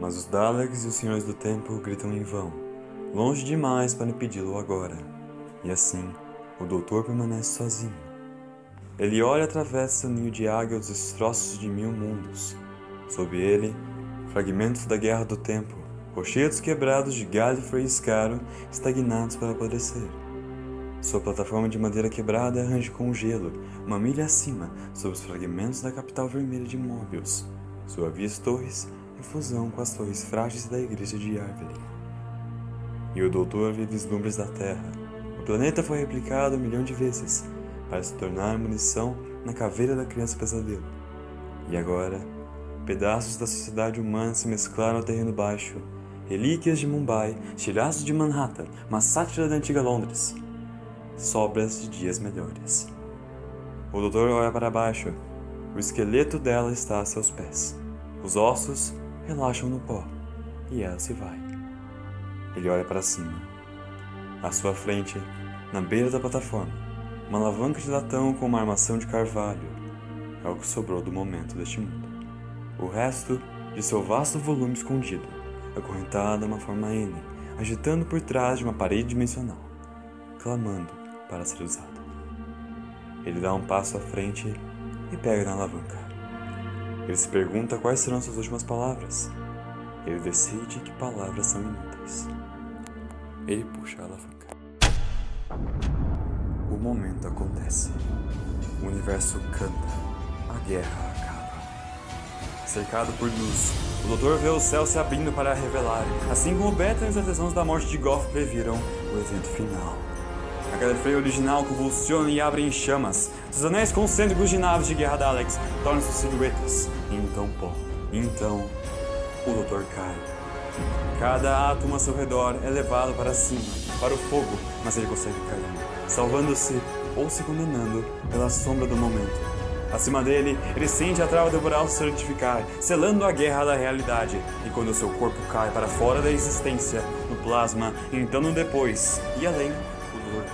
Mas os Daleks e os Senhores do Tempo gritam em vão, longe demais para impedi-lo agora. E assim, o doutor permanece sozinho. Ele olha através seu ninho de águia os destroços de mil mundos. Sob ele, fragmentos da Guerra do Tempo, rochedos quebrados de Gallifrey e Scaro, estagnados para apodrecer. Sua plataforma de madeira quebrada arranja com gelo, uma milha acima, sob os fragmentos da capital vermelha de Mobius. Suavias torres fusão com as torres frágeis da igreja de Yarvelin. E o doutor vê vislumbres da Terra. O planeta foi replicado um milhão de vezes, para se tornar munição na caveira da criança pesadelo. E agora, pedaços da sociedade humana se mesclaram ao terreno baixo, relíquias de Mumbai, tiraços de Manhattan, uma sátira da antiga Londres, sobras de dias melhores. O doutor olha para baixo. O esqueleto dela está a seus pés. Os ossos relaxam no pó e ela se vai. Ele olha para cima. À sua frente, na beira da plataforma, uma alavanca de latão com uma armação de carvalho. É o que sobrou do momento deste mundo. O resto de seu vasto volume escondido, acorrentado a uma forma N, agitando por trás de uma parede dimensional, clamando para ser usado. Ele dá um passo à frente e pega na alavanca. Ele se pergunta quais serão suas últimas palavras. Ele decide que palavras são inúteis. Ele puxa a alavanca. O momento acontece. O universo canta. A guerra acaba. Cercado por luz, o doutor vê o céu se abrindo para revelar, assim como Beta e os artesãos da morte de Goff previram, o evento final. A Gallifrey original convulsiona e abre em chamas. Seus anéis concêntricos de naves de guerra da Alex tornam-se silhuetas. Então pó. Então o doutor cai. Cada átomo a seu redor é levado para cima, para o fogo, mas ele consegue cair, salvando-se ou se condenando pela sombra do momento. Acima dele, ele sente a trava temporal se certificar, selando a guerra da realidade. E quando seu corpo cai para fora da existência, no plasma, então no depois e além, o dor.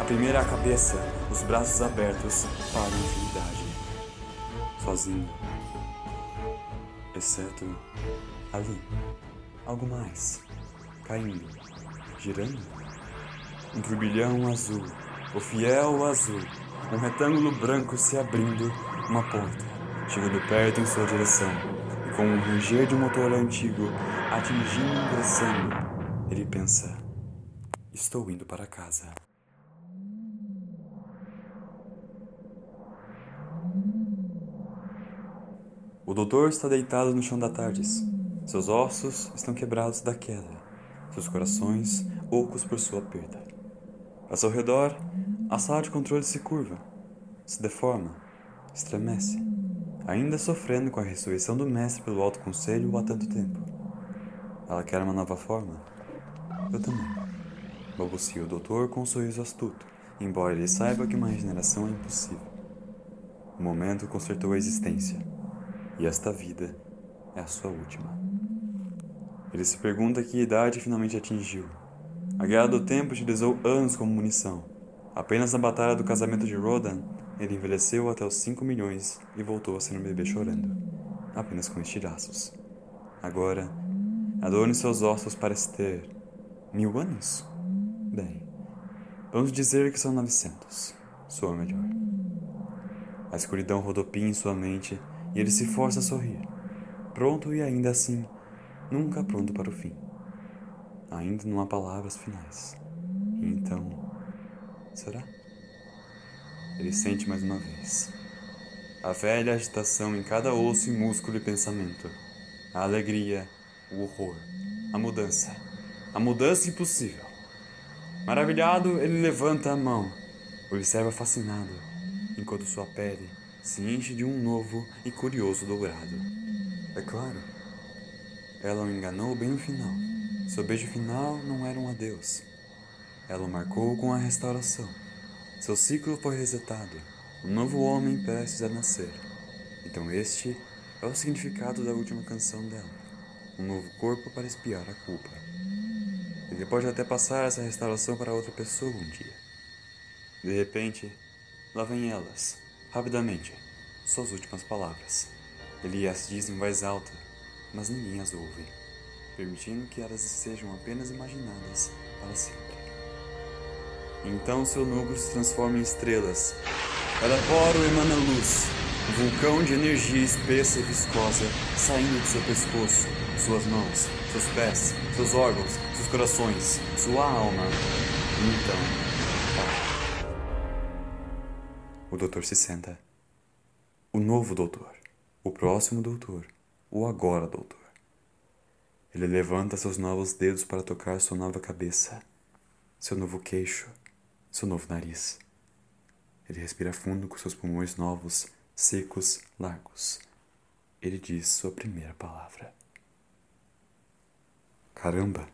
A primeira a cabeça, os braços abertos para a infinidade. Sozinho. Exceto ali. Algo mais. Caindo. Girando. Um turbilhão azul. O fiel azul. Um retângulo branco se abrindo. Uma porta. Chegando perto em sua direção. E com um ranger de um motor antigo atingindo e crescendo, ele pensa: Estou indo para casa. O doutor está deitado no chão da tardes. Seus ossos estão quebrados da queda, seus corações ocos por sua perda. A seu redor, a sala de controle se curva, se deforma, estremece, ainda sofrendo com a ressurreição do mestre pelo alto conselho há tanto tempo. Ela quer uma nova forma? Eu também. Balbucia o doutor com um sorriso astuto, embora ele saiba que uma regeneração é impossível. O momento consertou a existência, e esta vida é a sua última. Ele se pergunta que idade finalmente atingiu. A Guerra do Tempo utilizou anos como munição. Apenas na Batalha do Casamento de Rodan, ele envelheceu até os 5 milhões e voltou a ser um bebê chorando, apenas com estilhaços. Agora, a dor em seus ossos parece ter mil anos? Bem, vamos dizer que são 900. Soa melhor. A escuridão rodopia em sua mente e ele se força a sorrir, pronto e ainda assim, nunca pronto para o fim. Ainda não há palavras finais. E então, será? Ele sente mais uma vez. A velha agitação em cada osso e músculo e pensamento. A alegria, o horror, a mudança. A mudança impossível. Maravilhado, ele levanta a mão, observa fascinado, enquanto sua pele se enche de um novo e curioso dourado. É claro, ela o enganou bem no final. Seu beijo final não era um adeus. Ela o marcou com a restauração. Seu ciclo foi resetado. Um novo homem prestes a nascer. Então este é o significado da última canção dela. Um novo corpo para espiar a culpa. Ele pode até passar essa restauração para outra pessoa um dia. De repente, lá vem elas, rapidamente, suas últimas palavras. Ele as diz em voz alta, mas ninguém as ouve. permitindo que elas sejam apenas imaginadas para sempre. Então seu núcleo se transforma em estrelas. Cada poro emana luz, um vulcão de energia espessa e viscosa saindo de seu pescoço, suas mãos, seus pés, seus órgãos, seus corações, sua alma. Então, pá. O doutor se senta. O novo doutor, o próximo doutor, o agora doutor. Ele levanta seus novos dedos para tocar sua nova cabeça, seu novo queixo, seu novo nariz. Ele respira fundo com seus pulmões novos, secos, largos. Ele diz sua primeira palavra. Caramba!